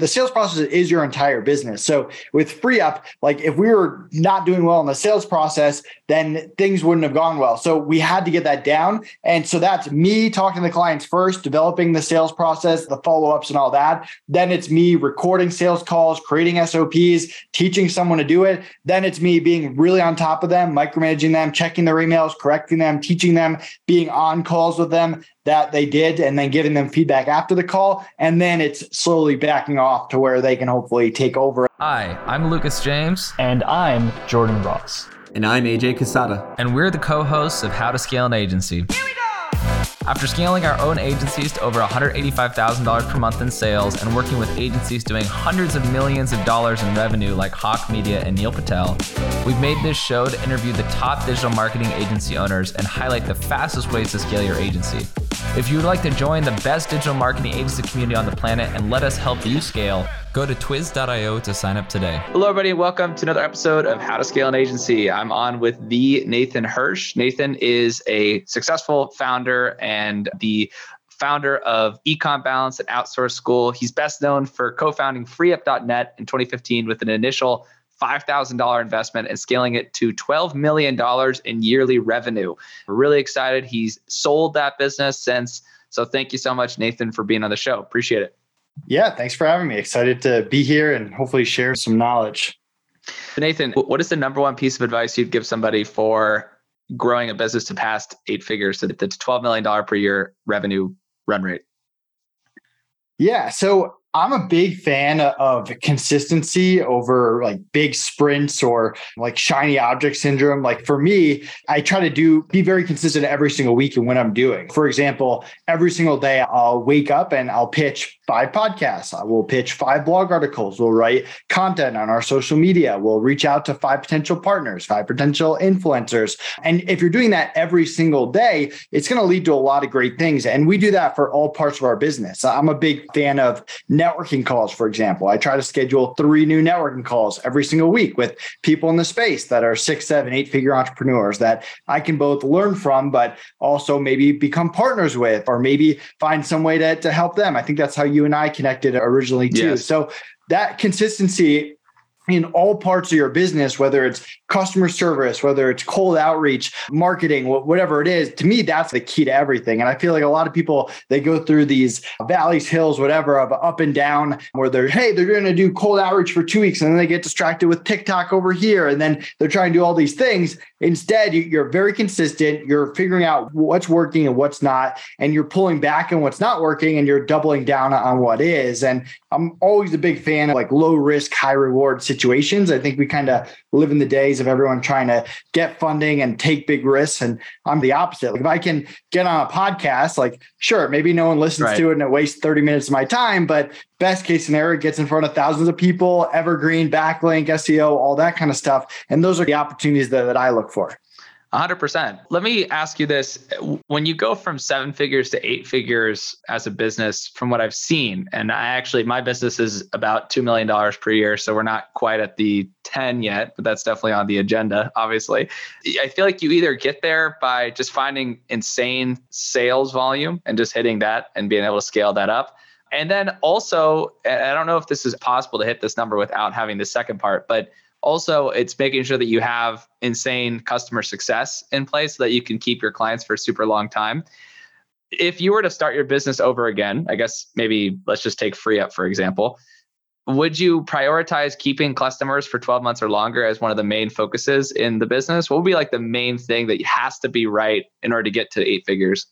the sales process is your entire business. So with FreeUp, like if we were not doing well in the sales process, then things wouldn't have gone well. So we had to get that down. And so that's me talking to the clients first, developing the sales process, the follow-ups and all that. Then it's me recording sales calls, creating SOPs, teaching someone to do it. Then it's me being really on top of them, micromanaging them, checking their emails, correcting them, teaching them, being on calls with them that they did, and then giving them feedback after the call. And then it's slowly backing off to where they can hopefully take over. Hi, I'm Lucas James. And I'm Jordan Ross. And I'm AJ Casada. And we're the co hosts of How to Scale an Agency. After scaling our own agencies to over $185,000 per month in sales and working with agencies doing hundreds of millions of dollars in revenue like Hawke Media and Neil Patel, we've made this show to interview the top digital marketing agency owners and highlight the fastest ways to scale your agency. If you would like to join the best digital marketing agency community on the planet and let us help you scale, Go to twiz.io to sign up today. Hello, everybody. Welcome to another episode of How to Scale an Agency. I'm on with the Nathan Hirsch. Nathan is a successful founder and the founder of Ecom Balance, and outsource school. He's best known for co founding FreeUp.net in 2015 with an initial $5,000 investment and scaling it to $12 million in yearly revenue. We're really excited. He's sold that business since. So thank you so much, Nathan, for being on the show. Appreciate it. Yeah, thanks for having me. Excited to be here and hopefully share some knowledge. Nathan, what is the number one piece of advice you'd give somebody for growing a business to past eight figures so that it's $12 million per year revenue run rate? Yeah. So I'm a big fan of consistency over like big sprints or like shiny object syndrome. Like for me, I try to do be very consistent every single week in what I'm doing. For example, every single day I'll wake up and I'll pitch five podcasts. I will pitch five blog articles. We'll write content on our social media. We'll reach out to five potential partners, five potential influencers. And if you're doing that every single day, it's going to lead to a lot of great things. And we do that for all parts of our business. I'm a big fan of networking calls, for example. I try to schedule three new networking calls every single week with people in the space that are six, seven, eight figure entrepreneurs that I can both learn from, but also maybe become partners with, or maybe find some way to, to help them. I think that's how you and I connected originally too. Yes. So that consistency in all parts of your business, whether it's customer service, whether it's cold outreach, marketing, whatever it is, to me, that's the key to everything. And I feel like a lot of people, they go through these valleys, hills, whatever, of up and down, where they're, hey, they're going to do cold outreach for two weeks. And then they get distracted with TikTok over here. And then they're trying to do all these things. Instead, you're very consistent. You're figuring out what's working and what's not, and you're pulling back on what's not working and you're doubling down on what is. And I'm always a big fan of like low risk, high reward situations. I think we kind of live in the days of everyone trying to get funding and take big risks. And I'm the opposite. Like if I can get on a podcast, like sure, maybe no one listens right. to it and it wastes 30 minutes of my time, but best case scenario, it gets in front of thousands of people, evergreen, backlink, SEO, all that kind of stuff. And those are the opportunities that, that I look for. 100%. Let me ask you this. When you go from seven figures to eight figures as a business, from what I've seen, and I actually, my business is about $2 million per year. So we're not quite at the 10 yet, but that's definitely on the agenda, obviously. I feel like you either get there by just finding insane sales volume and just hitting that and being able to scale that up. And then also, I don't know if this is possible to hit this number without having the second part, but also, it's making sure that you have insane customer success in place so that you can keep your clients for a super long time. If you were to start your business over again, I guess maybe let's just take FreeUp for example. Would you prioritize keeping customers for 12 months or longer as one of the main focuses in the business? What would be like the main thing that has to be right in order to get to eight figures?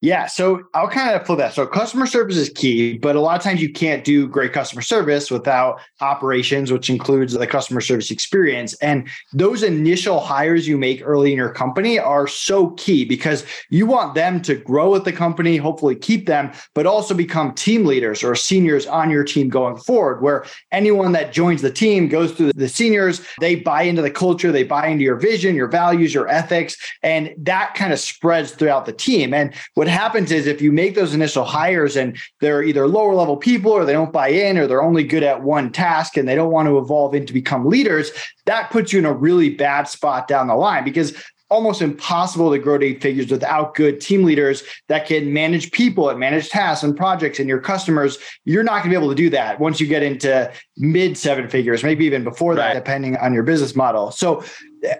Yeah, so I'll kind of flip that. So customer service is key, but a lot of times you can't do great customer service without operations, which includes the customer service experience. And those initial hires you make early in your company are so key because you want them to grow with the company, hopefully keep them, but also become team leaders or seniors on your team going forward, where anyone that joins the team goes through the seniors, they buy into the culture, they buy into your vision, your values, your ethics, and that kind of spreads throughout the team. And what what happens is if you make those initial hires and they're either lower level people or they don't buy in or they're only good at one task and they don't want to evolve into become leaders, that puts you in a really bad spot down the line because almost impossible to grow to eight figures without good team leaders that can manage people and manage tasks and projects and your customers. You're not going to be able to do that once you get into mid seven figures, maybe even before that, right. depending on your business model. So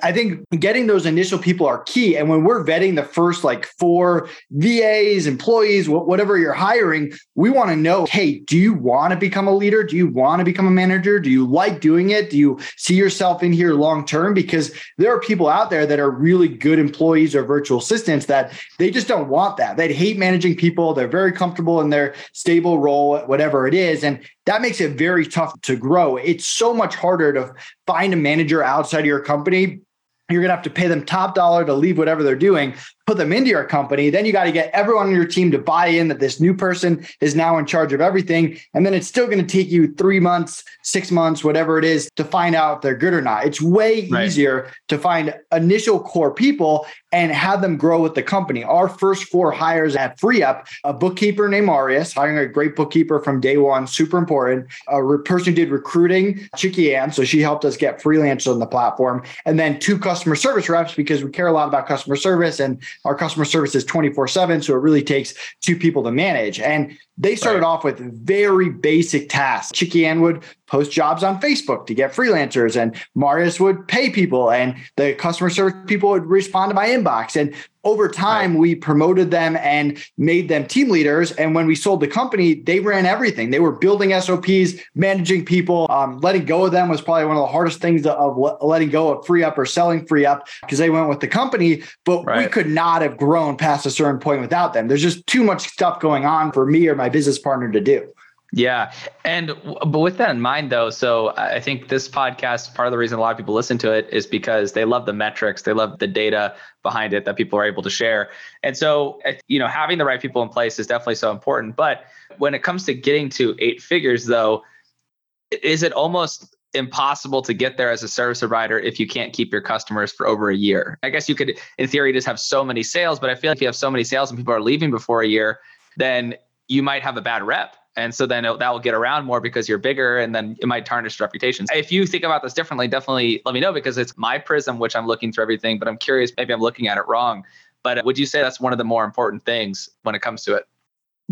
I think getting those initial people are key. And when we're vetting the first like four VAs, employees, whatever you're hiring, we want to know hey, do you want to become a leader? Do you want to become a manager? Do you like doing it? Do you see yourself in here long term? Because there are people out there that are really good employees or virtual assistants that they just don't want that. They hate managing people. They're very comfortable in their stable role, whatever it is. And that makes it very tough to grow. It's so much harder to find a manager outside of your company you're going to have to pay them top dollar to leave whatever they're doing put them into your company. Then you got to get everyone on your team to buy in that this new person is now in charge of everything. And then it's still going to take you three months, six months, whatever it is to find out if they're good or not. It's way right. easier to find initial core people and have them grow with the company. Our first four hires at FreeUp, a bookkeeper named Marius, hiring a great bookkeeper from day one, super important. A re- person who did recruiting, Chicky Ann, so she helped us get freelancers on the platform. And then two customer service reps because we care a lot about customer service and our customer service is 24 7. So it really takes two people to manage. And they started right. off with very basic tasks. Chicky Ann would post jobs on Facebook to get freelancers, and Marius would pay people, and the customer service people would respond to my inbox. And over time, right. we promoted them and made them team leaders. And when we sold the company, they ran everything. They were building SOPs, managing people. Um, letting go of them was probably one of the hardest things of letting go of FreeUp or selling FreeUp because they went with the company. But right. we could not have grown past a certain point without them. There's just too much stuff going on for me or my business partner to do. Yeah. And but with that in mind though, so I think this podcast, part of the reason a lot of people listen to it is because they love the metrics, they love the data behind it that people are able to share. And so, eh, you know, having the right people in place is definitely so important. But when it comes to getting to eight figures though, is it almost impossible to get there as a service provider if you can't keep your customers for over a year? I guess you could, in theory, just have so many sales, but I feel like if you have so many sales and people are leaving before a year, then you might have a bad rep and so then that will get around more because you're bigger and then it might tarnish reputations. If you think about this differently, definitely let me know because it's my prism, which I'm looking through everything, but I'm curious, maybe I'm looking at it wrong. But would you say that's one of the more important things when it comes to it?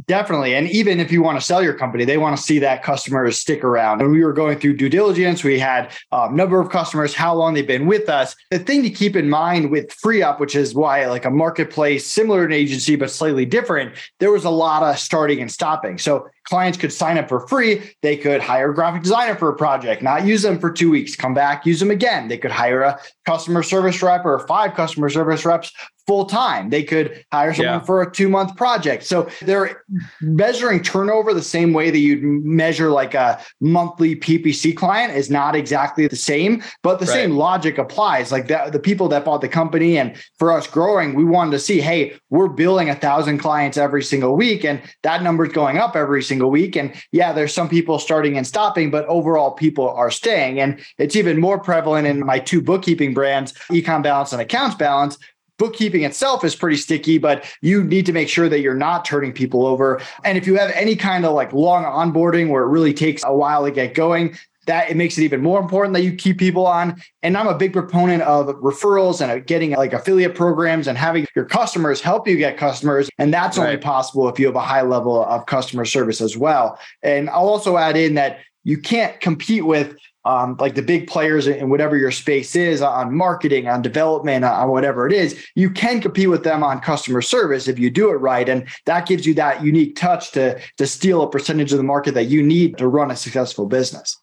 Definitely. And even if you want to sell your company, they want to see that customers stick around. And we were going through due diligence, we had a um, number of customers, how long they've been with us. The thing to keep in mind with FreeUp, which is why like a marketplace similar to an agency, but slightly different, there was a lot of starting and stopping. So clients could sign up for free. They could hire a graphic designer for a project, not use them for two weeks, come back, use them again. They could hire a customer service rep or five customer service reps full time. They could hire someone yeah. for a two month project. So they're measuring turnover the same way that you'd measure like a monthly PPC client is not exactly the same, but the right. same logic applies. Like the, the people that bought the company and for us growing, we wanted to see, hey, we're billing a thousand clients every single week and that number is going up every single week. And yeah, there's some people starting and stopping, but overall people are staying. And it's even more prevalent in my two bookkeeping brands, Ecom Balance and Accounts Balance, bookkeeping itself is pretty sticky, but you need to make sure that you're not turning people over. And if you have any kind of like long onboarding where it really takes a while to get going, that it makes it even more important that you keep people on. And I'm a big proponent of referrals and uh, getting like affiliate programs and having your customers help you get customers. And that's right. only possible if you have a high level of customer service as well. And I'll also add in that you can't compete with um, like the big players in whatever your space is on marketing, on development, on whatever it is, you can compete with them on customer service if you do it right. And that gives you that unique touch to, to steal a percentage of the market that you need to run a successful business.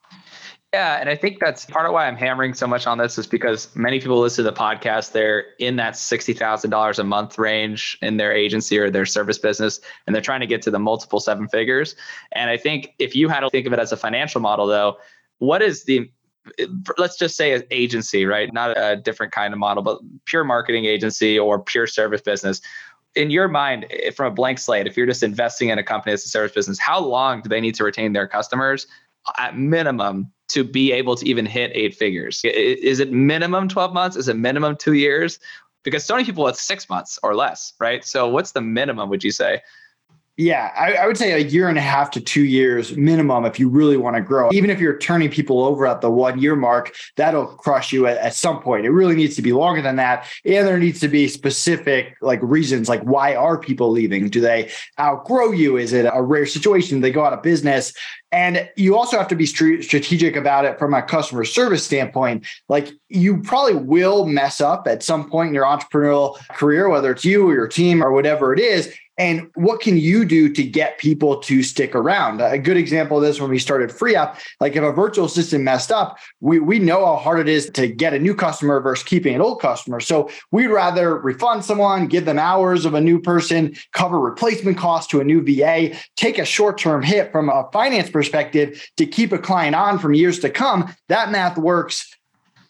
Yeah, and I think that's part of why I'm hammering so much on this is because many people listen to the podcast, they're in that $60,000 a month range in their agency or their service business, and they're trying to get to the multiple seven figures. And I think if you had to think of it as a financial model, though, what is the let's just say an agency, right? Not a different kind of model, but pure marketing agency or pure service business. In your mind, eh, from a blank slate, if you're just investing in a company as a service business, how long do they need to retain their customers at minimum to be able to even hit eight figures? Is it minimum 12 months? Is it minimum two years? Because so many people with six months or less, right? So what's the minimum, would you say? Yeah, I, I, would say a year and a half to two years minimum if you really want to grow. Even if you're turning people over at the one year mark, that'll crush you at, at some point. It really needs to be longer than that. And there needs to be specific like reasons, like why are people leaving? Do they outgrow you? Is it a rare situation? They go out of business. And you also have to be strategic about it from a customer service standpoint. Like you probably will mess up at some point in your entrepreneurial career, whether it's you or your team or whatever it is. And what can you do to get people to stick around? A good example of this when we started free FreeUp, like if a virtual assistant messed up, we, we know how hard it is to get a new customer versus keeping an old customer. So we'd rather refund someone, give them hours of a new person, cover replacement costs to a new VA, take a short term hit from a finance perspective to keep a client on from years to come. That math works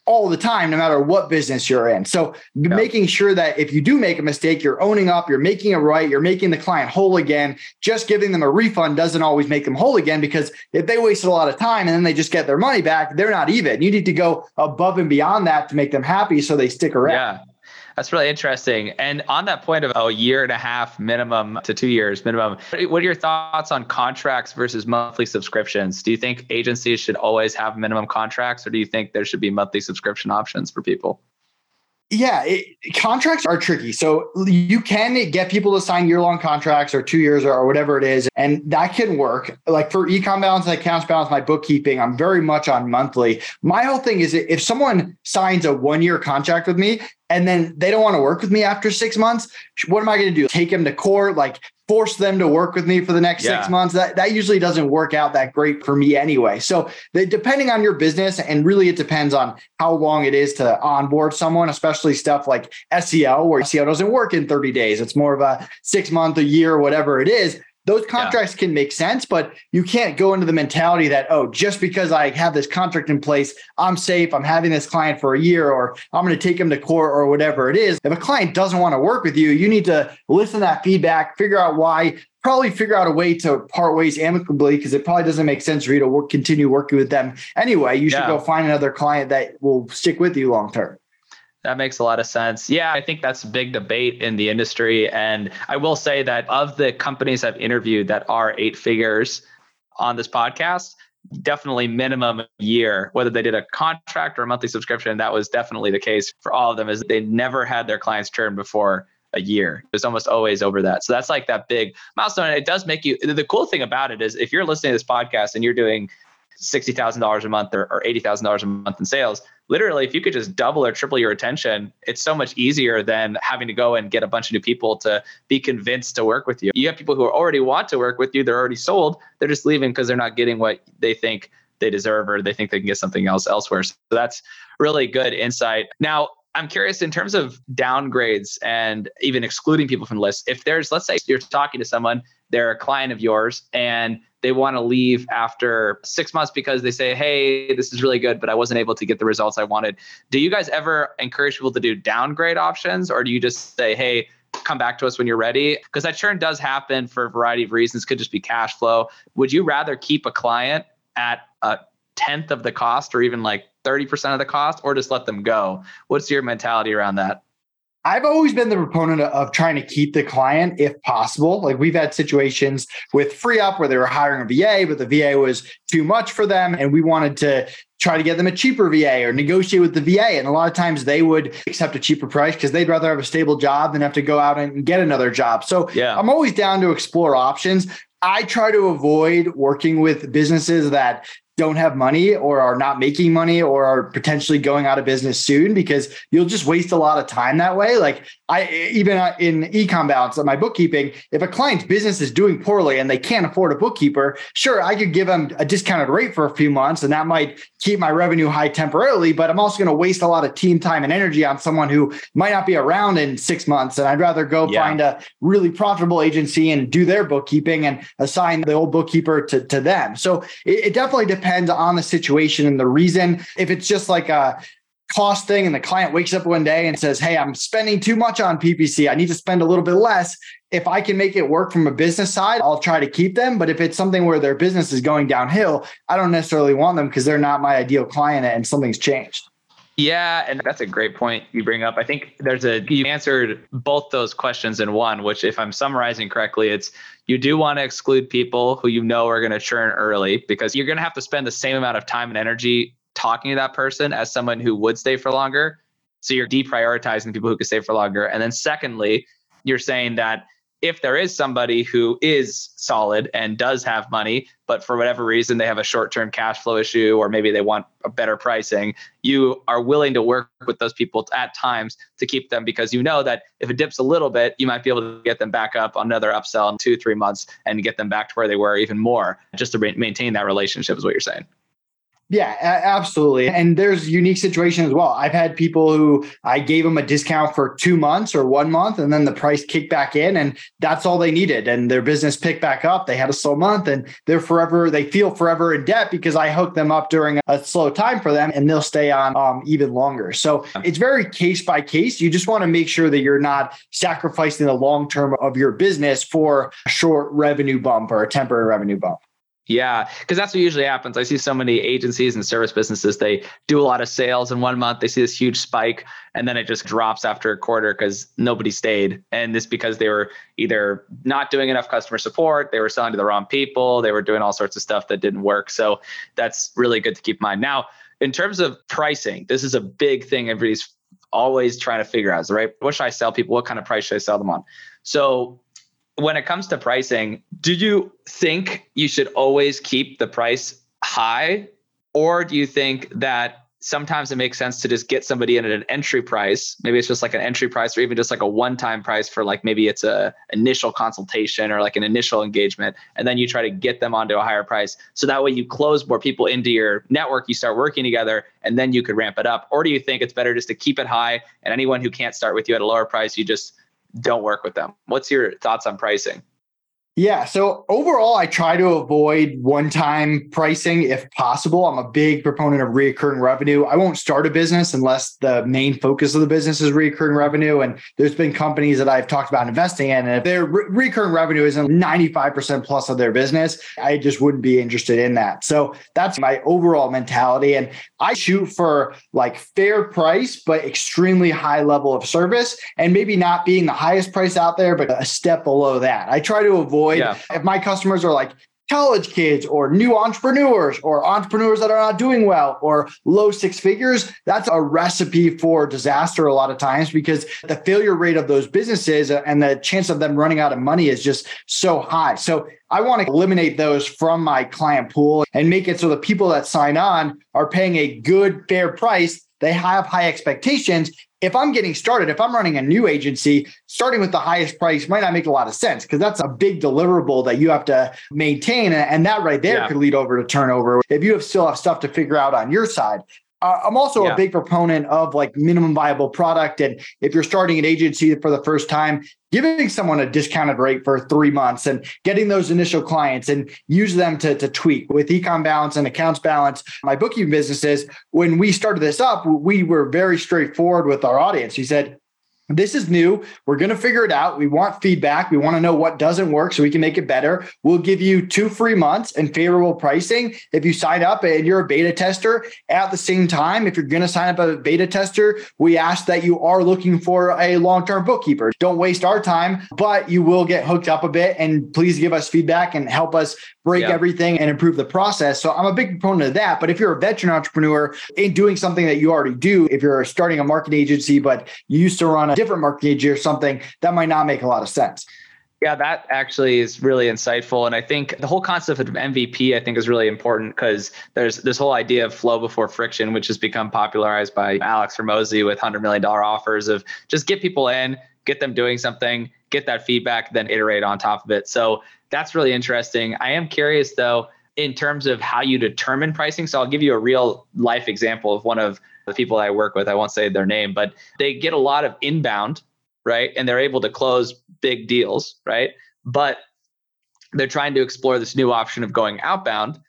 all the time, no matter what business you're in. So yeah. making sure that if you do make a mistake, you're owning up, you're making it right, you're making the client whole again. Just giving them a refund doesn't always make them whole again because if they wasted a lot of time and then they just get their money back, they're not even. You need to go above and beyond that to make them happy so they stick around. Yeah. That's really interesting. And on that point of a year and a half minimum to two years minimum, what are your thoughts on contracts versus monthly subscriptions? Do you think agencies should always have minimum contracts, or do you think there should be monthly subscription options for people? Yeah, it, contracts are tricky. So you can get people to sign year long contracts or two years or, or, whatever it is, and that can work. Like for ecom balance and accounts balance, my bookkeeping, I'm very much on monthly. My whole thing is if someone signs a one year contract with me and then they don't want to work with me after six months, what am I going to do? Take them to court? Like force them to work with me for the next yeah. six months. That that usually doesn't work out that great for me anyway. So the, depending on your business, and really it depends on how long it is to onboard someone, especially stuff like SEO, where SEO doesn't work in 30 days. It's more of a six month, a year, whatever it is those contracts yeah. can make sense, but you can't go into the mentality that, oh, just because I have this contract in place, I'm safe. I'm having this client for a year, or I'm going to take him to court or whatever it is. If a client doesn't want to work with you, you need to listen to that feedback, figure out why, probably figure out a way to part ways amicably because it probably doesn't make sense for you to work, continue working with them anyway. You should yeah. go find another client that will stick with you long term. That makes a lot of sense. Yeah, I think that's a big debate in the industry. And I will say that of the companies I've interviewed that are eight figures on this podcast, definitely minimum a year, whether they did a contract or a monthly subscription, that was definitely the case for all of them, is they never had their clients churn before a year. It was almost always over that. So that's like that big milestone. And it does make you the cool thing about it is if you're listening to this podcast and you're doing $60,000 a month or, or $80,000 a month in sales. Literally, if you could just double or triple your attention, it's so much easier than having to go and get a bunch of new people to be convinced to work with you. You have people who already want to work with you, they're already sold, they're just leaving because they're not getting what they think they deserve or they think they can get something else elsewhere. So that's really good insight. Now, I'm curious in terms of downgrades and even excluding people from the list. If there's, let's say you're talking to someone, they're a client of yours, and they want to leave after six months because they say, hey, this is really good, but I wasn't able to get the results I wanted. Do you guys ever encourage people to do downgrade options or do you just say, hey, come back to us when you're ready? Because that churn does happen for a variety of reasons, could just be cash flow. Would you rather keep a client at a tenth of the cost or even like 30% of the cost or just let them go? What's your mentality around that? I've always been the proponent of trying to keep the client if possible. Like we've had situations with FreeUp where they were hiring a VA, but the VA was too much for them. And we wanted to try to get them a cheaper VA or negotiate with the VA. And a lot of times they would accept a cheaper price because they'd rather have a stable job than have to go out and get another job. So yeah. I'm always down to explore options. I try to avoid working with businesses that don't have money or are not making money or are potentially going out of business soon because you'll just waste a lot of time that way. Like I even uh, in ecom balance of my bookkeeping, if a client's business is doing poorly and they can't afford a bookkeeper, sure, I could give them a discounted rate for a few months and that might keep my revenue high temporarily, but I'm also going to waste a lot of team time and energy on someone who might not be around in 6 months and I'd rather go yeah. find a really profitable agency and do their bookkeeping and assign the old bookkeeper to, to them. So it, it definitely depends on the situation and the reason. If it's just like a cost thing and the client wakes up one day and says, Hey, I'm spending too much on PPC. I need to spend a little bit less. If I can make it work from a business side, I'll try to keep them. But if it's something where their business is going downhill, I don't necessarily want them because they're not my ideal client and something's changed. Yeah, and that's a great point you bring up. I think there's a you answered both those questions in one, which if I'm summarizing correctly, it's You do want to exclude people who you know are going to churn early because you're going to have to spend the same amount of time and energy talking to that person as someone who would stay for longer. So you're deprioritizing people who could stay for longer. And then secondly, you're saying that if there is somebody who is solid and does have money, but for whatever reason they have a short term cash flow issue or maybe they want a better pricing, you are willing to work with those people at times to keep them because you know that if it dips a little bit, you might be able to get them back up on another upsell in two, three months and get them back to where they were even more just to maintain that relationship, is what you're saying. Yeah, absolutely. And there's unique situations as well. I've had people who I gave them a discount for two months or one month, and then the price kicked back in, and that's all they needed. And their business picked back up. They had a slow month, and they're forever, they feel forever in debt because I hooked them up during a slow time for them, and they'll stay on um, even longer. So it's very case by case. You just want to make sure that you're not sacrificing the long term of your business for a short revenue bump or a temporary revenue bump. Yeah, because that's what usually happens. I see so many agencies and service businesses, they do a lot of sales in one month, they see this huge spike, and then it just drops after a quarter because nobody stayed. And this because they were either not doing enough customer support, they were selling to the wrong people, they were doing all sorts of stuff that didn't work. So that's really good to keep in mind. Now, in terms of pricing, this is a big thing everybody's always trying to figure out, right? What should I sell people? What kind of price should I sell them on? So when it comes to pricing, do you think you should always keep the price high? Or do you think that sometimes it makes sense to just get somebody in at an entry price? Maybe it's just like an entry price or even just like a one-time price for like maybe it's a initial consultation or like an initial engagement. And then you try to get them onto a higher price. So that way you close more people into your network, you start working together, and then you could ramp it up. Or do you think it's better just to keep it high and anyone who can't start with you at a lower price, you just don't work with them. What's your thoughts on pricing? Yeah. So overall, I try to avoid one time pricing if possible. I'm a big proponent of recurring revenue. I won't start a business unless the main focus of the business is recurring revenue. And there's been companies that I've talked about investing in, and if their re- recurring revenue isn't 95% plus of their business, I just wouldn't be interested in that. So that's my overall mentality. And I shoot for like fair price, but extremely high level of service, and maybe not being the highest price out there, but a step below that. I try to avoid avoid yeah. if my customers are like college kids or new entrepreneurs or entrepreneurs that are not doing well or low six figures, that's a recipe for disaster a lot of times because the failure rate of those businesses and the chance of them running out of money is just so high. So I want to eliminate those from my client pool and make it so the people that sign on are paying a good, fair price. They have high expectations if I'm getting started, if I'm running a new agency, starting with the highest price might not make a lot of sense because that's a big deliverable that you have to maintain. And that right there yeah. could lead over to turnover if you have still have stuff to figure out on your side. Uh, I'm also yeah. a big proponent of like minimum viable product. And if you're starting an agency for the first time, giving someone a discounted rate for three months and getting those initial clients and use them to, to tweak with ecom balance and accounts balance. My bookkeeping businesses, when we started this up, we were very straightforward with our audience. He said, this is new. We're going to figure it out. We want feedback. We want to know what doesn't work so we can make it better. We'll give you two free months and favorable pricing if you sign up and you're a beta tester. At the same time, if you're going to sign up as a beta tester, we ask that you are looking for a long term bookkeeper. Don't waste our time, but you will get hooked up a bit. And please give us feedback and help us break yeah. everything and improve the process. So I'm a big proponent of that. But if you're a veteran entrepreneur in doing something that you already do, if you're starting a marketing agency, but you used to run a different agency or something, that might not make a lot of sense. Yeah, that actually is really insightful. And I think the whole concept of MVP, I think, is really important because there's this whole idea of flow before friction, which has become popularized by Alex Hormozi with $100 million offers of just get people in, get them doing something, get that feedback, then iterate on top of it. So that's really interesting. I am curious though, in terms of how you determine pricing. So I'll give you a real life example of one of the people I work with. I won't say their name, but they get a lot of inbound, right? And they're able to close big deals, right? But they're trying to explore this new option of going outbound.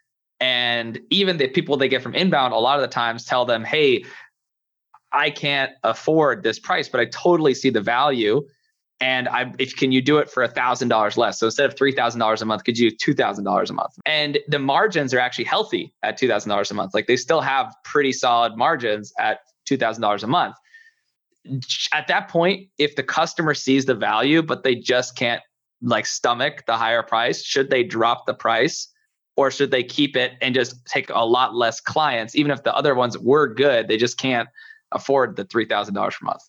And even the people they get from inbound, a lot of the times tell them, hey, I can't afford this price, but I totally see the value and I, if can you do it for a thousand dollars less? So instead of three thousand dollars a month, could you two thousand dollars a month? And the margins are actually healthy at two thousand dollars a month. Like they still have pretty solid margins at two thousand dollars a month. At that point, if the customer sees the value, but they just can't like stomach the higher price? Should they drop the price? Or should they keep it and just take a lot less clients, even if the other ones were good? They just can't afford the $3,000 per month.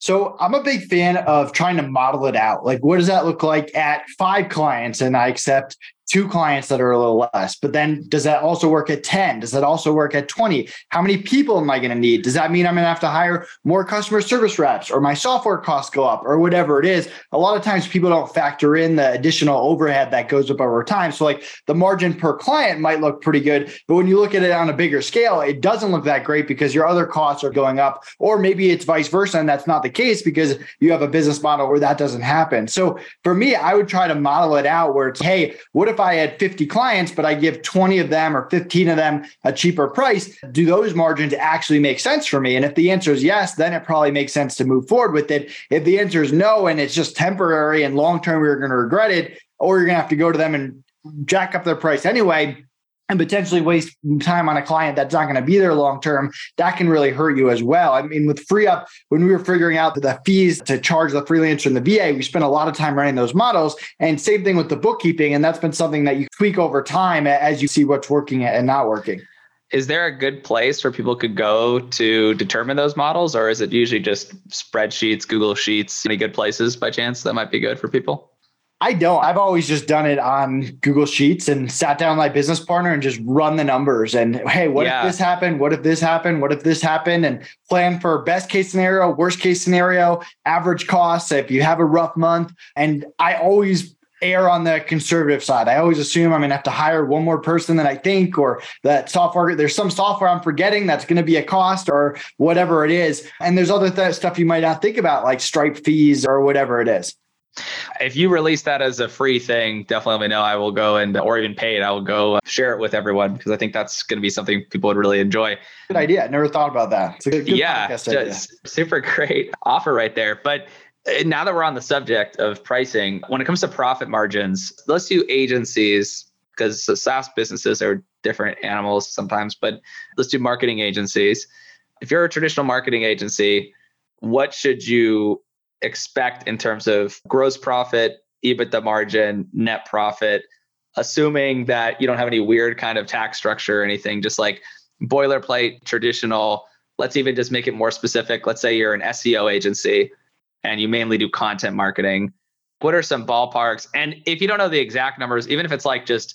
So I'm a big fan of trying to model it out. Like, what does that look like at five clients? And I accept two clients that are a little less. But then does that also work at 10? Does that also work at 20? How many people am I going to need? Does that mean I'm going to have to hire more customer service reps or my software costs go up or whatever it is? A lot of times people don't factor in the additional overhead that goes up over time. So like the margin per client might look pretty good, but when you look at it on a bigger scale, it doesn't look that great because your other costs are going up or maybe it's vice versa and that's not the case because you have a business model where that doesn't happen. So for me, I would try to model it out where it's, hey, what if if I had 50 clients, but I give 20 of them or 15 of them a cheaper price, do those margins actually make sense for me? And if the answer is yes, then it probably makes sense to move forward with it. If the answer is no, and it's just temporary and long term, we're going to regret it, or you're going to have to go to them and jack up their price anyway, and potentially waste time on a client that's not going to be there long term, that can really hurt you as well. I mean, with FreeUp, when we were figuring out the fees to charge the freelancer and the VA, we spent a lot of time running those models. And same thing with the bookkeeping. And that's been something that you tweak over time as you see what's working and not working. Is there a good place where people could go to determine those models, or is it usually just spreadsheets, Google Sheets? Any good places by chance that might be good for people? I don't. I've always just done it on Google Sheets and sat down with my business partner and just run the numbers. And hey, what yeah. if this happened? What if this happened? What if this happened? And plan for best case scenario, worst case scenario, average costs if you have a rough month. And I always err on the conservative side. I always assume I'm going to have to hire one more person than I think, or that software, there's some software I'm forgetting that's going to be a cost or whatever it is. And there's other th- stuff you might not think about, like Stripe fees or whatever it is. If you release that as a free thing, definitely let me know. I will go and, or even paid, I will go share it with everyone because I think that's going to be something people would really enjoy. Good idea. I never thought about that. Good, yeah, super great offer right there. But uh, now that we're on the subject of pricing, when it comes to profit margins, let's do agencies because SaaS businesses are different animals sometimes, but let's do marketing agencies. If you're a traditional marketing agency, what should you expect in terms of gross profit, EBITDA margin, net profit, assuming that you don't have any weird kind of tax structure or anything, just like boilerplate, traditional. Let's even just make it more specific. Let's say you're an SEO agency and you mainly do content marketing. What are some ballparks? And if you don't know the exact numbers, even if it's like just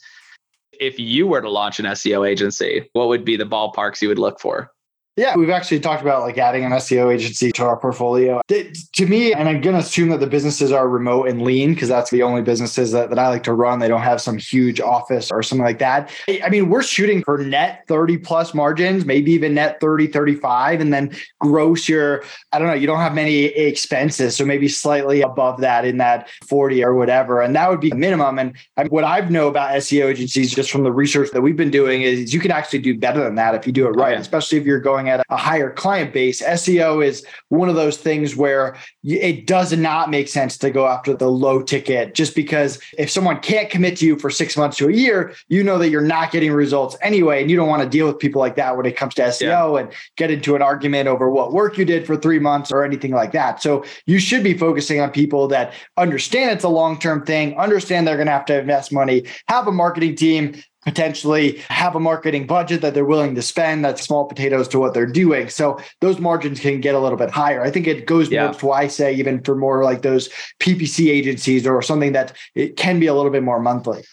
if you were to launch an SEO agency, what would be the ballparks you would look for? Yeah, we've actually talked about like adding an SEO agency to our portfolio. to me, and I'm going to assume that the businesses are remote and lean because that's the only businesses that, that I like to run. They don't have some huge office or something like that. I mean, we're shooting for net 30 plus margins, maybe even net 30, 35, and then gross your, I don't know, you don't have many expenses. So maybe slightly above that in that 40 or whatever. And that would be the minimum. And what I've know about SEO agencies just from the research that we've been doing is you can actually do better than that if you do it right, okay. especially if you're going going at a higher client base. SEO is one of those things where it does not make sense to go after the low ticket just because if someone can't commit to you for six months to a year, you know that you're not getting results anyway. And you don't want to deal with people like that when it comes to SEO yeah. and get into an argument over what work you did for three months or anything like that. So you should be focusing on people that understand it's a long term thing, understand they're going to have to invest money, have a marketing team potentially have a marketing budget that they're willing to spend that's small potatoes to what they're doing. So those margins can get a little bit higher. I think it goes yeah. more to why I say even for more like those PPC agencies or something that it can be a little bit more monthly.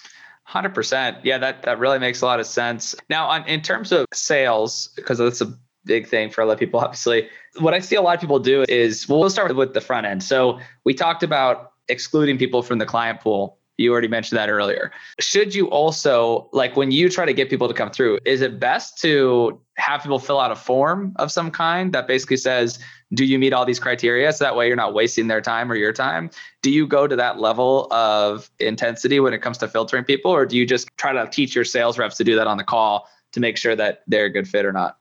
100%. Yeah, that, that really makes a lot of sense. Now, on, in terms of sales, because that's a big thing for a lot of people, obviously, what I see a lot of people do is well, we'll start with the front end. So we talked about excluding people from the client pool you already mentioned that earlier. Should you also, like when you try to get people to come through, is it best to have people fill out a form of some kind that basically says, do you meet all these criteria? So that way you're not wasting their time or your time. Do you go to that level of intensity when it comes to filtering people, or do you just try to teach your sales reps to do that on the call to make sure that they're a good fit or not?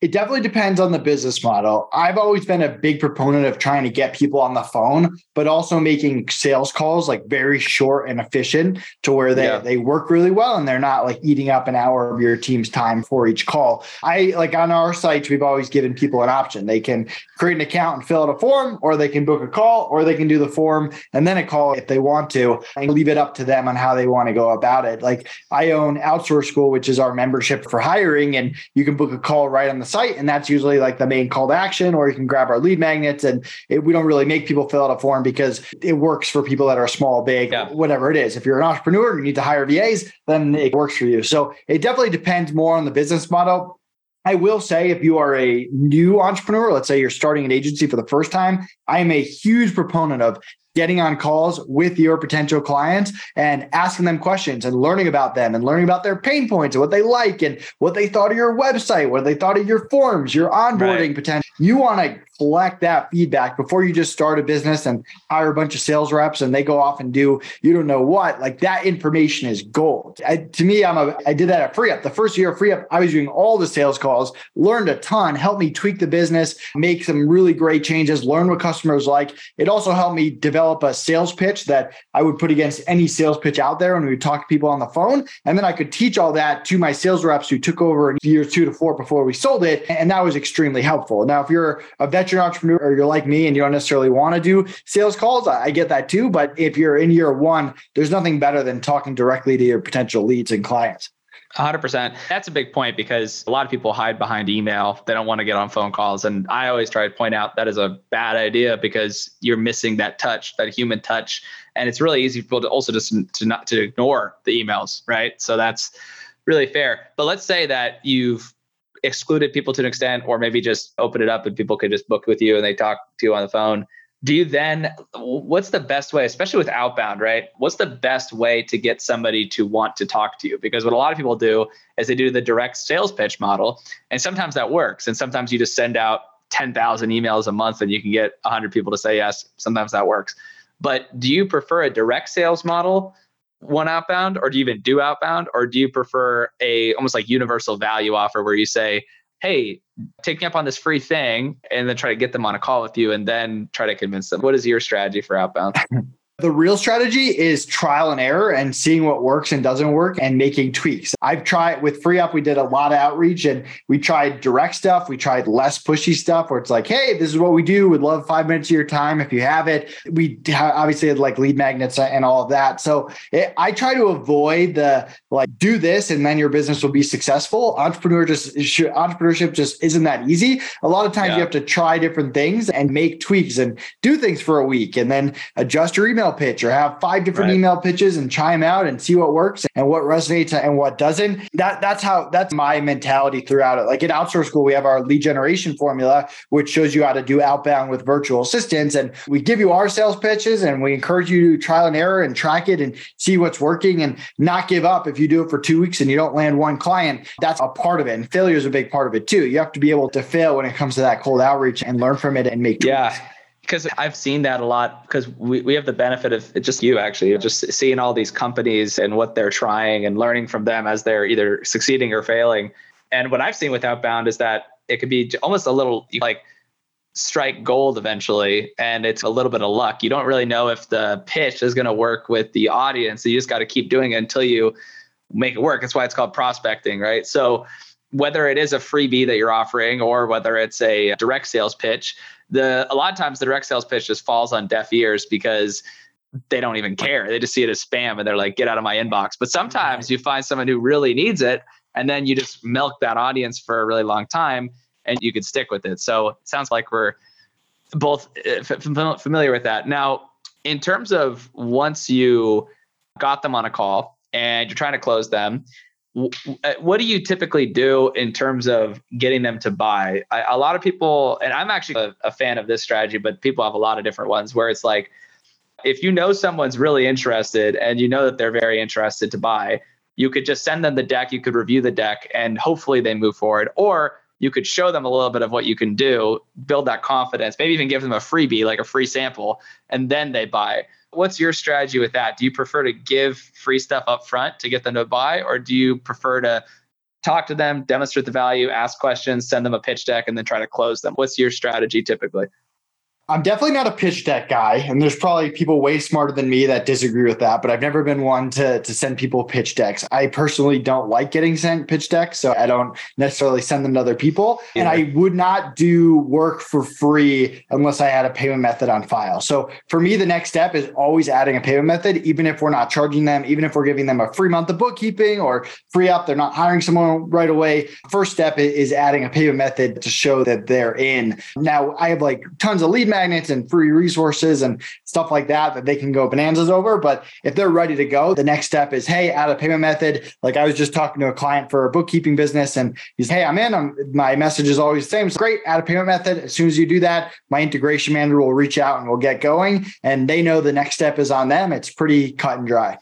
It definitely depends on the business model. I've always been a big proponent of trying to get people on the phone, but also making sales calls like very short and efficient to where they, yeah. they work really well and they're not like eating up an hour of your team's time for each call. I like on our sites, we've always given people an option. They can create an account and fill out a form, or they can book a call, or they can do the form and then a call if they want to and leave it up to them on how they want to go about it. Like I own Outsource School, which is our membership for hiring, and you can book a call right on the site. And that's usually like the main call to action, or you can grab our lead magnets. And it, we don't really make people fill out a form because it works for people that are small, big, yeah. whatever it is. If you're an entrepreneur, and you need to hire VAs, then it works for you. So it definitely depends more on the business model. I will say if you are a new entrepreneur, let's say you're starting an agency for the first time, I am a huge proponent of getting on calls with your potential clients and asking them questions and learning about them and learning about their pain points and what they like and what they thought of your website, what they thought of your forms, your onboarding right. potential. You want to collect that feedback before you just start a business and hire a bunch of sales reps and they go off and do you don't know what like that information is gold I, to me i'm a i did that at FreeUp the first year of FreeUp i was doing all the sales calls learned a ton helped me tweak the business make some really great changes learn what customers like it also helped me develop a sales pitch that i would put against any sales pitch out there when we would talk to people on the phone and then i could teach all that to my sales reps who took over in year two to four before we sold it and that was extremely helpful now if you're a veteran entrepreneur or you're like me and you don't necessarily want to do sales calls, I get that too. But if you're in year one, there's nothing better than talking directly to your potential leads and clients. 100%. That's a big point because a lot of people hide behind email. They don't want to get on phone calls. And I always try to point out that is a bad idea because you're missing that touch, that human touch. And it's really easy for people to also just to not to ignore the emails, right? So that's really fair. But let's say that you've excluded people to an extent, or maybe just open it up and people could just book with you and they talk to you on the phone. Do you then, what's the best way, especially with outbound, right? What's the best way to get somebody to want to talk to you? Because what a lot of people do is they do the direct sales pitch model, and sometimes that works. And sometimes you just send out 10,000 emails a month and you can get 100 people to say yes. Sometimes that works. But do you prefer a direct sales model one outbound or do you even do outbound or do you prefer a almost like universal value offer where you say hey take me up on this free thing and then try to get them on a call with you and then try to convince them. What is your strategy for outbound The real strategy is trial and error and seeing what works and doesn't work and making tweaks. I've tried with FreeUp, we did a lot of outreach and we tried direct stuff. We tried less pushy stuff where it's like, hey, this is what we do. We'd love five minutes of your time if you have it. We obviously had like lead magnets and all of that. So it, I try to avoid the like do this and then your business will be successful. Entrepreneur just entrepreneurship just isn't that easy. A lot of times yeah. you have to try different things and make tweaks and do things for a week and then adjust your email email pitch or have five different right. email pitches and try them out and see what works and what resonates and what doesn't. That that's how that's my mentality throughout it. Like at Outsource School, we have our lead generation formula, which shows you how to do outbound with virtual assistants. And we give you our sales pitches and we encourage you to trial and error and track it and see what's working and not give up. If you do it for two weeks and you don't land one client, that's a part of it. And failure is a big part of it too. You have to be able to fail when it comes to that cold outreach and learn from it and make tweaks. Yeah because I've seen that a lot because we, we have the benefit of just you actually just seeing all these companies and what they're trying and learning from them as they're either succeeding or failing. And what I've seen with outbound is that it could be almost a little like strike gold eventually and it's a little bit of luck. You don't really know if the pitch is going to work with the audience. So you just got to keep doing it until you make it work. That's why it's called prospecting, right? So whether it is a freebie that you're offering or whether it's a direct sales pitch, the a lot of times the direct sales pitch just falls on deaf ears because they don't even care. They just see it as spam and they're like, get out of my inbox. But sometimes you find someone who really needs it and then you just milk that audience for a really long time and you could stick with it. So it sounds like we're both uh, familiar with that. Now, in terms of once you got them on a call and you're trying to close them, Uh, what do you typically do in terms of getting them to buy? I, a lot of people, and I'm actually a, a fan of this strategy, but people have a lot of different ones where it's like, if you know someone's really interested and you know that they're very interested to buy, you could just send them the deck, you could review the deck, and hopefully they move forward. Or you could show them a little bit of what you can do, build that confidence, maybe even give them a freebie, like a free sample, and then they buy. What's your strategy with that? Do you prefer to give free stuff up front to get them to buy, or do you prefer to talk to them, demonstrate the value, ask questions, send them a pitch deck, and then try to close them? What's your strategy typically? I'm definitely not a pitch deck guy, and there's probably people way smarter than me that disagree with that. But I've never been one to to send people pitch decks. I personally don't like getting sent pitch decks, so I don't necessarily send them to other people. Yeah. And I would not do work for free unless I had a payment method on file. So for me, the next step is always adding a payment method, even if we're not charging them, even if we're giving them a free month of bookkeeping or FreeUp, they're not hiring someone right away. First step is adding a payment method to show that they're in. Now I have like tons of lead magnets and free resources and stuff like that that they can go bonanzas over. But if they're ready to go, the next step is, hey, add a payment method. Like I was just talking to a client for a bookkeeping business and he's, hey, I'm in. I'm, my message is always the same. So great, add a payment method. As soon as you do that, my integration manager will reach out and we'll get going. And they know the next step is on them. It's pretty cut and dry.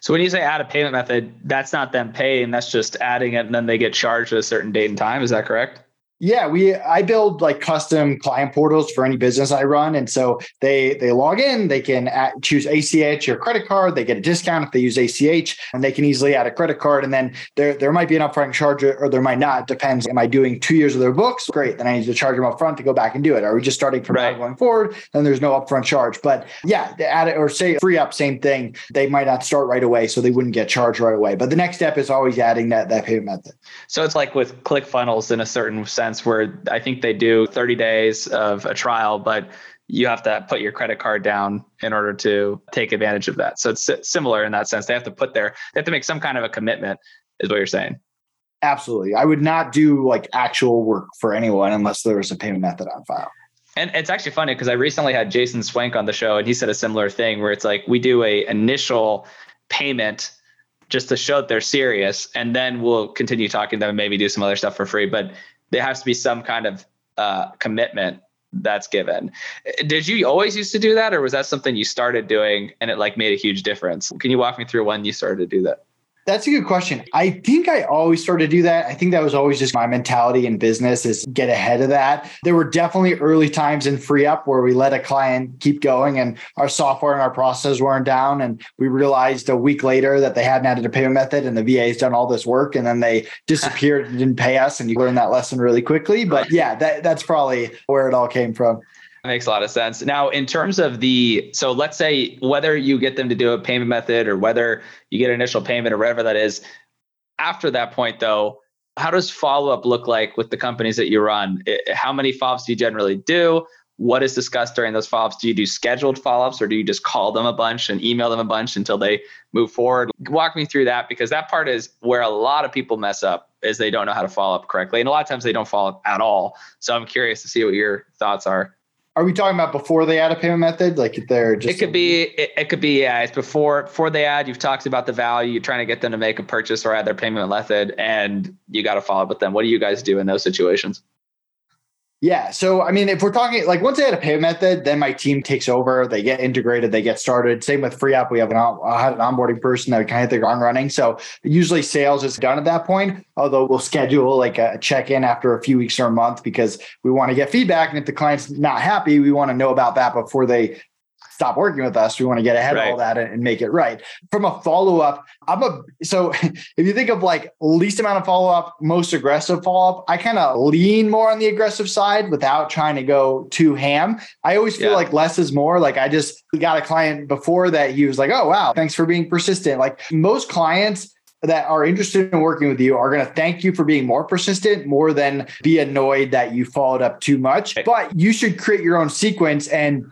So when you say add a payment method, that's not them paying, that's just adding it and then they get charged at a certain date and time. Is that correct? Yeah, we I build like custom client portals for any business I run, and so they they log in, they can add, choose ACH or credit card, they get a discount if they use ACH, and they can easily add a credit card, and then there there might be an upfront charge or there might not. It depends. Am I doing two years of their books? Great, then I need to charge them upfront to go back and do it. Are we just starting from right. now going forward? Then there's no upfront charge. But yeah, add it or say FreeUp, same thing. They might not start right away, so they wouldn't get charged right away. But the next step is always adding that that payment method. So it's like with ClickFunnels in a certain sense where I think they do 30 days of a trial, but you have to put your credit card down in order to take advantage of that. So it's similar in that sense. They have to put their, they have to make some kind of a commitment, is what you're saying. Absolutely. I would not do like actual work for anyone unless there was a payment method on file. And it's actually funny because I recently had Jason Swank on the show and he said a similar thing where it's like we do a initial payment just to show that they're serious and then we'll continue talking to them and maybe do some other stuff for free but there has to be some kind of uh, commitment that's given. Did you always used to do that or was that something you started doing and it like made a huge difference? Can you walk me through when you started to do that that's a good question. I think I always started to do that. I think that was always just my mentality in business is get ahead of that. There were definitely early times in FreeUp where we let a client keep going and our software and our processes weren't down. And we realized a week later that they hadn't added a payment method and the VA has done all this work and then they disappeared and didn't pay us. And you learn that lesson really quickly. But yeah, that, that's probably where it all came from. Makes a lot of sense. Now, in terms of the, so let's say whether you get them to do a payment method or whether you get an initial payment or whatever that is, after that point, though, how does follow up look like with the companies that you run? How many ups do you generally do? What is discussed during those ups? Do you do scheduled follow ups or do you just call them a bunch and email them a bunch until they move forward? Walk me through that because that part is where a lot of people mess up is they don't know how to follow up correctly. And a lot of times they don't follow up at all. So I'm curious to see what your thoughts are. Are we talking about before they add a payment method? Like they're just it could be it, it, could be yeah, it's before before they add, you've talked about the value, you're trying to get them to make a purchase or add their payment method, and you got to follow up with them. What do you guys do in those situations? Yeah. So, I mean, if we're talking like once they had a payment method, then my team takes over. They get integrated. They get started. Same with FreeUp. We have an, an onboarding person that kind of hit the ground running. So usually sales is done at that point. Although we'll schedule like a check in after a few weeks or a month because we want to get feedback. And if the client's not happy, we want to know about that before they stop working with us. We want to get ahead right. of all that and make it right. From a follow up, I'm a so if you think of like least amount of follow up, most aggressive follow up, I kind of lean more on the aggressive side without trying to go too ham. I always feel yeah. like less is more. Like I just got a client before that he was like, "Oh wow, thanks for being persistent." Like most clients that are interested in working with you are going to thank you for being more persistent more than be annoyed that you followed up too much. But you should create your own sequence and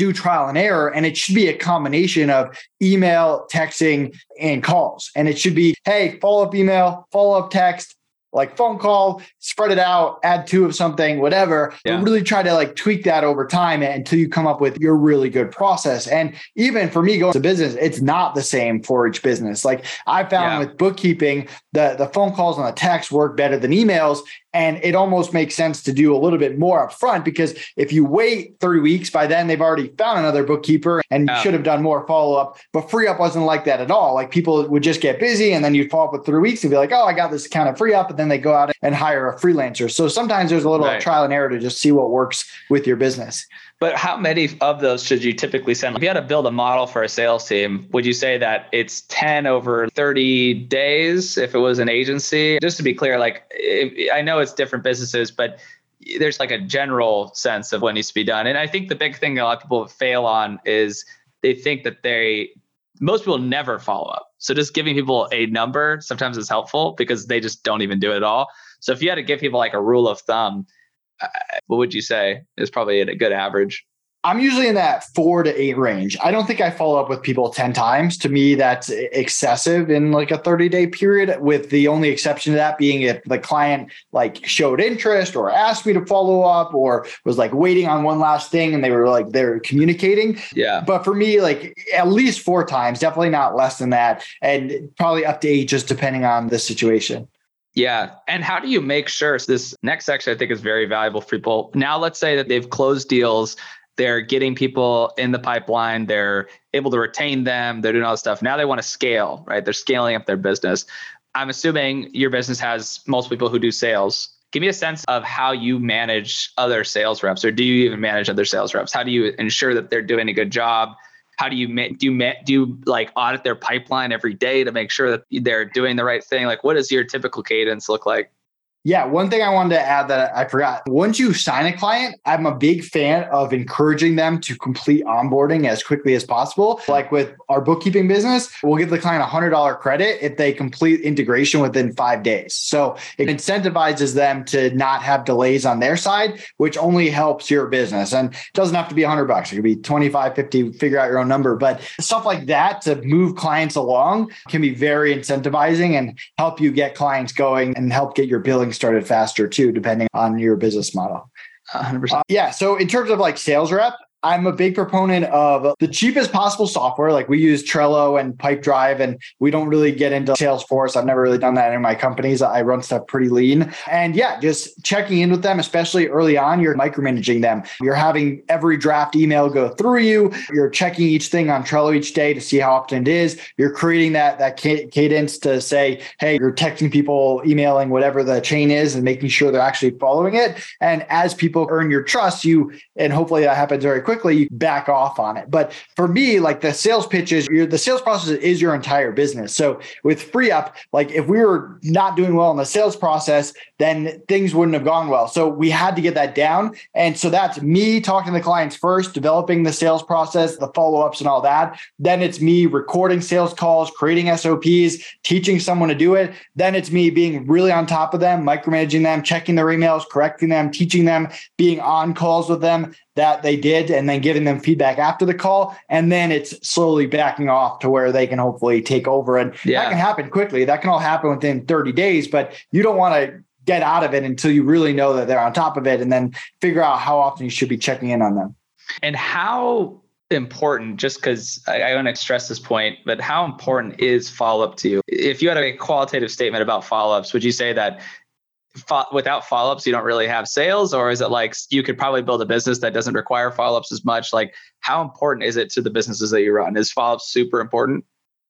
do trial and error. And it should be a combination of email, texting, and calls. And it should be, hey, follow up email, follow up text, like phone call, spread it out, add two of something, whatever. Yeah. But really try to like tweak that over time until you come up with your really good process. And even for me going to business, it's not the same for each business. Like I found yeah. with bookkeeping, the, the phone calls and the text work better than emails. And it almost makes sense to do a little bit more upfront because if you wait three weeks, by then they've already found another bookkeeper and you should have done more follow up. But FreeUp wasn't like that at all. Like people would just get busy and then you'd follow up with three weeks and be like, oh, I got this account of FreeUp. But then they go out and hire a freelancer. So sometimes there's a little right. trial and error to just see what works with your business. But how many of those should you typically send? If you had to build a model for a sales team, would you say that it's 10 over 30 days if it was an agency? Just to be clear, like I know it's different businesses, but there's like a general sense of what needs to be done. And I think the big thing a lot of people fail on is they think that they most people never follow up. So just giving people a number sometimes is helpful because they just don't even do it at all. So if you had to give people like a rule of thumb, what would you say is probably a good average? I'm usually in that four to eight range. I don't think I follow up with people 10 times. To me, that's excessive in like a 30 day period, with the only exception to that being if the client like showed interest or asked me to follow up or was like waiting on one last thing and they were like, they're communicating. Yeah. But for me, like at least four times, definitely not less than that. And probably up to eight, just depending on the situation. Yeah. And how do you make sure so this next section I think is very valuable for people. Now let's say that they've closed deals they're getting people in the pipeline. They're able to retain them. They're doing all this stuff. Now they want to scale, right? They're scaling up their business. I'm assuming your business has multiple people who do sales. Give me a sense of how you manage other sales reps, or do you even manage other sales reps? How do you ensure that they're doing a good job? How do you do you do you like audit their pipeline every day to make sure that they're doing the right thing? Like, what does your typical cadence look like? Yeah, one thing I wanted to add that I forgot. Once you sign a client, I'm a big fan of encouraging them to complete onboarding as quickly as possible. Like with our bookkeeping business, we'll give the client a $100 credit if they complete integration within five days. So it incentivizes them to not have delays on their side, which only helps your business. And it doesn't have to be 100 bucks. It could be 25, 50, figure out your own number. But stuff like that to move clients along can be very incentivizing and help you get clients going and help get your billing getting started faster too, depending on your business model. 100%. Uh, yeah. So in terms of like sales rep, I'm a big proponent of the cheapest possible software. Like we use Trello and Pipedrive, and we don't really get into Salesforce. I've never really done that in my companies. I run stuff pretty lean. And yeah, just checking in with them, especially early on, you're micromanaging them. You're having every draft email go through you. You're checking each thing on Trello each day to see how often it is. You're creating that that cadence to say, hey, you're texting people, emailing, whatever the chain is, and making sure they're actually following it. And as people earn your trust, you and hopefully that happens very quickly quickly, you back off on it. But for me, like the sales pitches, your the sales process is your entire business. So with FreeUp, like if we were not doing well in the sales process, then things wouldn't have gone well. So we had to get that down. And so that's me talking to the clients first, developing the sales process, the follow ups, and all that. Then it's me recording sales calls, creating SOPs, teaching someone to do it. Then it's me being really on top of them, micromanaging them, checking their emails, correcting them, teaching them, being on calls with them that they did and then giving them feedback after the call and then it's slowly backing off to where they can hopefully take over and yeah. that can happen quickly that can all happen within 30 days but you don't want to get out of it until you really know that they're on top of it and then figure out how often you should be checking in on them. And how important just because I, I want to stress this point but how important is follow-up to you? If you had a qualitative statement about follow-ups would you say that without follow-ups you don't really have sales? Or is it like you could probably build a business that doesn't require follow-ups as much? Like how important is it to the businesses that you run? Is follow-up super important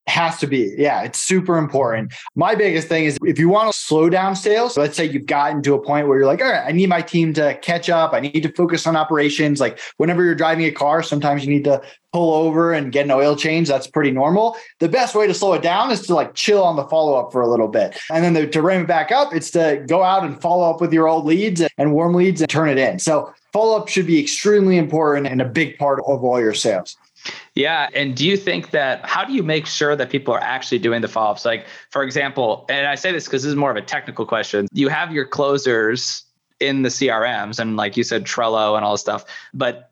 has to be. Yeah, it's super important. My biggest thing is if you want to slow down sales, let's say you've gotten to a point where you're like, all right, I need my team to catch up. I need to focus on operations. Like whenever you're driving a car, sometimes you need to pull over and get an oil change. That's pretty normal. The best way to slow it down is to like chill on the follow up for a little bit. And then the, to ramp it back up, it's to go out and follow up with your old leads and warm leads and turn it in. So follow up should be extremely important and a big part of all your sales. Yeah. And do you think that how do you make sure that people are actually doing the follow ups? Like, for example, and I say this because this is more of a technical question. You have your closers in the CRMs and like you said, Trello and all this stuff. But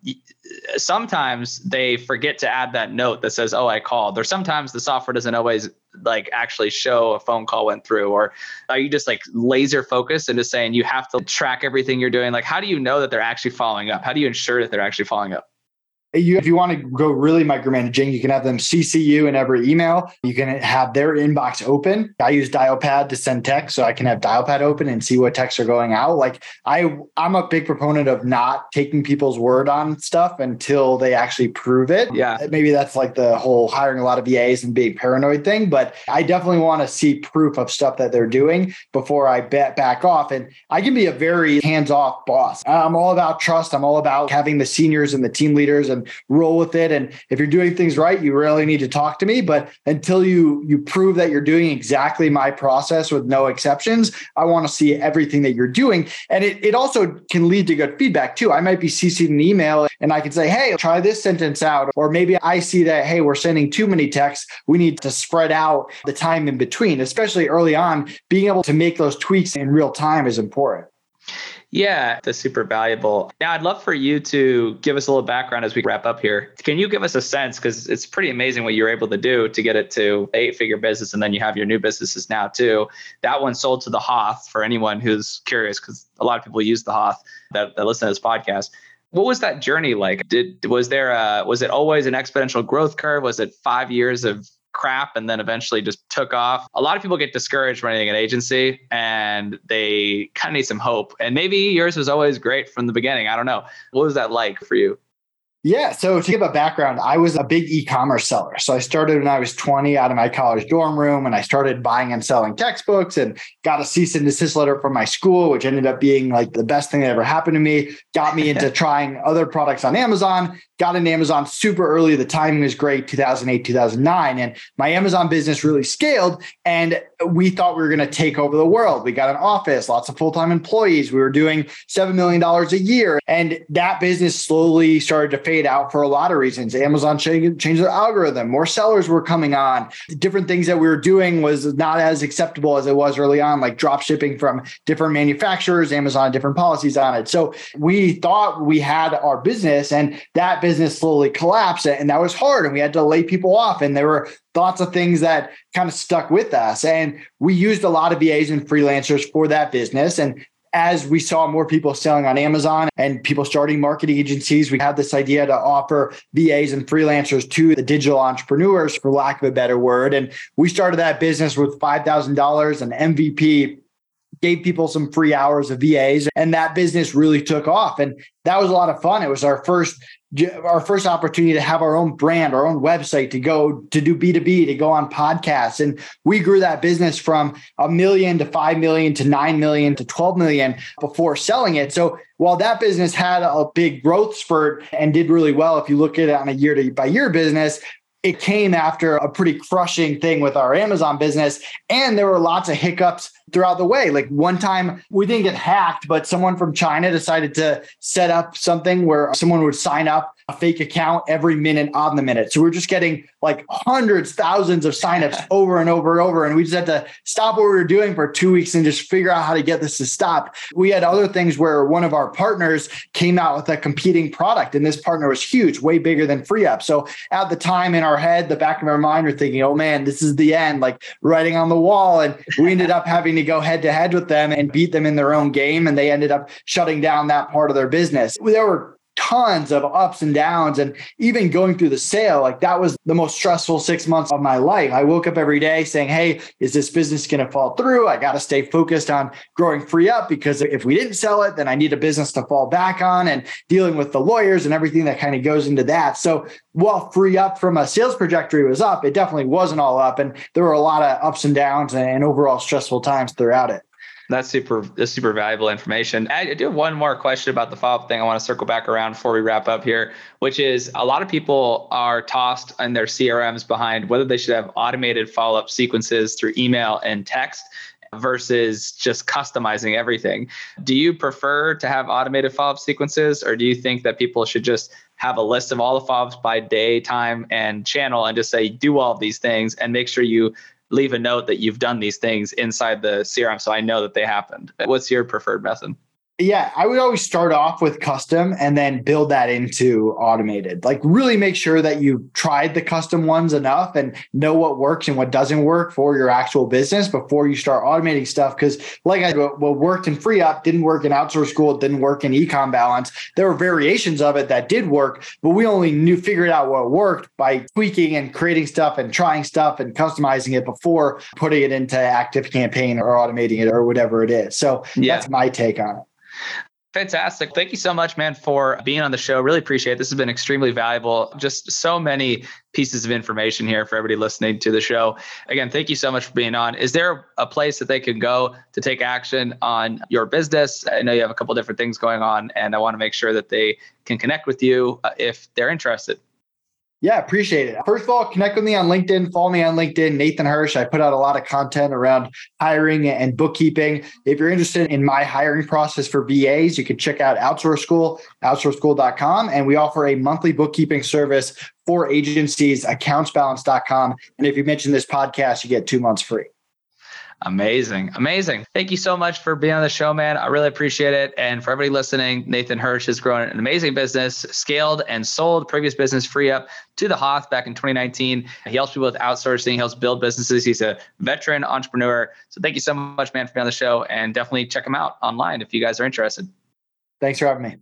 sometimes they forget to add that note that says, oh, I called. Or sometimes the software doesn't always like actually show a phone call went through. Or are you just like laser focused and just saying you have to track everything you're doing? Like, how do you know that they're actually following up? How do you ensure that they're actually following up? You, if you want to go really micromanaging, you can have them CC you in every email. You can have their inbox open. I use Dialpad to send text, so I can have Dialpad open and see what texts are going out. Like I, I'm a big proponent of not taking people's word on stuff until they actually prove it. Yeah, uh, maybe that's like the whole hiring a lot of VAs and being paranoid thing. But I definitely want to see proof of stuff that they're doing before I bet back off. And I can be a very hands-off boss. I'm all about trust. I'm all about having the seniors and the team leaders and and roll with it. And if you're doing things right, you really need to talk to me. But until you you prove that you're doing exactly my process with no exceptions, I want to see everything that you're doing. And it, it also can lead to good feedback too. I might be CC'd an email and I can say, hey, try this sentence out. Or maybe I see that, hey, we're sending too many texts. We need to spread out the time in between, especially early on. Being able to make those tweaks in real time is important. Yeah, that's super valuable. Now, I'd love for you to give us a little background as we wrap up here. Can you give us a sense? Because it's pretty amazing what you're able to do to get it to eight figure business. And then you have your new businesses now, too. That one sold to the Hoth for anyone who's curious, because a lot of people use the Hoth that, that listen to this podcast. What was that journey like? Did was there a, was it always an exponential growth curve? Was it five years of crap and then eventually just took off. A lot of people get discouraged running an agency and they kind of need some hope. And maybe yours was always great from the beginning. I don't know. What was that like for you? Yeah. So to give a background, I was a big e-commerce seller. So I started when I was 20 out of my college dorm room and I started buying and selling textbooks and got a cease and desist letter from my school, which ended up being like the best thing that ever happened to me. Got me into trying other products on Amazon got into Amazon super early. The timing was great, 2008, 2009. And my Amazon business really scaled. And we thought we were going to take over the world. We got an office, lots of full time employees. We were doing $7 million a year. And that business slowly started to fade out for a lot of reasons. Amazon changed, their algorithm, more sellers were coming on. Different things that we were doing was not as acceptable as it was early on, like drop shipping from different manufacturers, Amazon, different policies on it. So we thought we had our business and that business slowly collapsed and that was hard and we had to lay people off and there were lots of things that kind of stuck with us. And we used a lot of VAs and freelancers for that business. And as we saw more people selling on Amazon and people starting marketing agencies, we had this idea to offer VAs and freelancers to the digital entrepreneurs, for lack of a better word. And we started that business with $5,000 and MVP gave people some free hours of VAs and that business really took off. And that was a lot of fun. It was our first our first opportunity to have our own brand our own website to go to do b2b to go on podcasts and we grew that business from a million to 5 million to 9 million to 12 million before selling it so while that business had a big growth spurt and did really well if you look at it on a year to by year business it came after a pretty crushing thing with our Amazon business. And there were lots of hiccups throughout the way. Like one time we didn't get hacked, but someone from China decided to set up something where someone would sign up a fake account every minute on the minute. So we're just getting like hundreds, thousands of signups over and over and over. And we just had to stop what we were doing for two weeks and just figure out how to get this to stop. We had other things where one of our partners came out with a competing product, and this partner was huge, way bigger than FreeUp. So at the time in our head, the back of our mind, we're thinking, oh man, this is the end, like writing on the wall. And we ended up having to go head to head with them and beat them in their own game. And they ended up shutting down that part of their business. There were tons of ups and downs and even going through the sale like that was the most stressful 6 months of my life. I woke up every day saying hey is this business going to fall through? I got to stay focused on growing FreeUp because if we didn't sell it then i need a business to fall back on and dealing with the lawyers and everything that kind of goes into that. So while FreeUp from a sales trajectory was up it definitely wasn't all up and there were a lot of ups and downs and overall stressful times throughout it that's super that's super valuable information. I do have one more question about the follow-up thing I want to circle back around before we wrap up here, which is a lot of people are tossed in their CRMs behind whether they should have automated follow-up sequences through email and text versus just customizing everything. Do you prefer to have automated follow-up sequences or do you think that people should just have a list of all the follow-ups by day, time, and channel and just say do all of these things and make sure you leave a note that you've done these things inside the CRM so I know that they happened. What's your preferred method? Yeah, I would always start off with custom and then build that into automated. Like, really make sure that you've tried the custom ones enough and know what works and what doesn't work for your actual business before you start automating stuff. Because, like I what worked in FreeUp didn't work in Outsource School, it didn't work in Ecom Balance. There were variations of it that did work, but we only knew figured out what worked by tweaking and creating stuff and trying stuff and customizing it before putting it into ActiveCampaign or automating it or whatever it is. So yeah. that's my take on it. Fantastic. Thank you so much, man, for being on the show. Really appreciate it. This has been extremely valuable. Just so many pieces of information here for everybody listening to the show. Again, thank you so much for being on. Is there a place that they can go to take action on your business? I know you have a couple different things going on, and I want to make sure that they can connect with you uh, if they're interested. Yeah, appreciate it. First of all, connect with me on LinkedIn. Follow me on LinkedIn, Nathan Hirsch. I put out a lot of content around hiring and bookkeeping. If you're interested in my hiring process for VAs, you can check out Outsource School, outsourceschool.com. And we offer a monthly bookkeeping service for agencies, ecombalance.com. And if you mention this podcast, you get two months free. Amazing. Amazing. Thank you so much for being on the show, man. I really appreciate it. And for everybody listening, Nathan Hirsch has grown an amazing business, scaled and sold previous business FreeUp to the Hoth back in 2019. He helps people with outsourcing, he helps build businesses. He's a veteran entrepreneur. So thank you so much, man, for being on the show. And definitely check him out online if you guys are interested. Thanks for having me.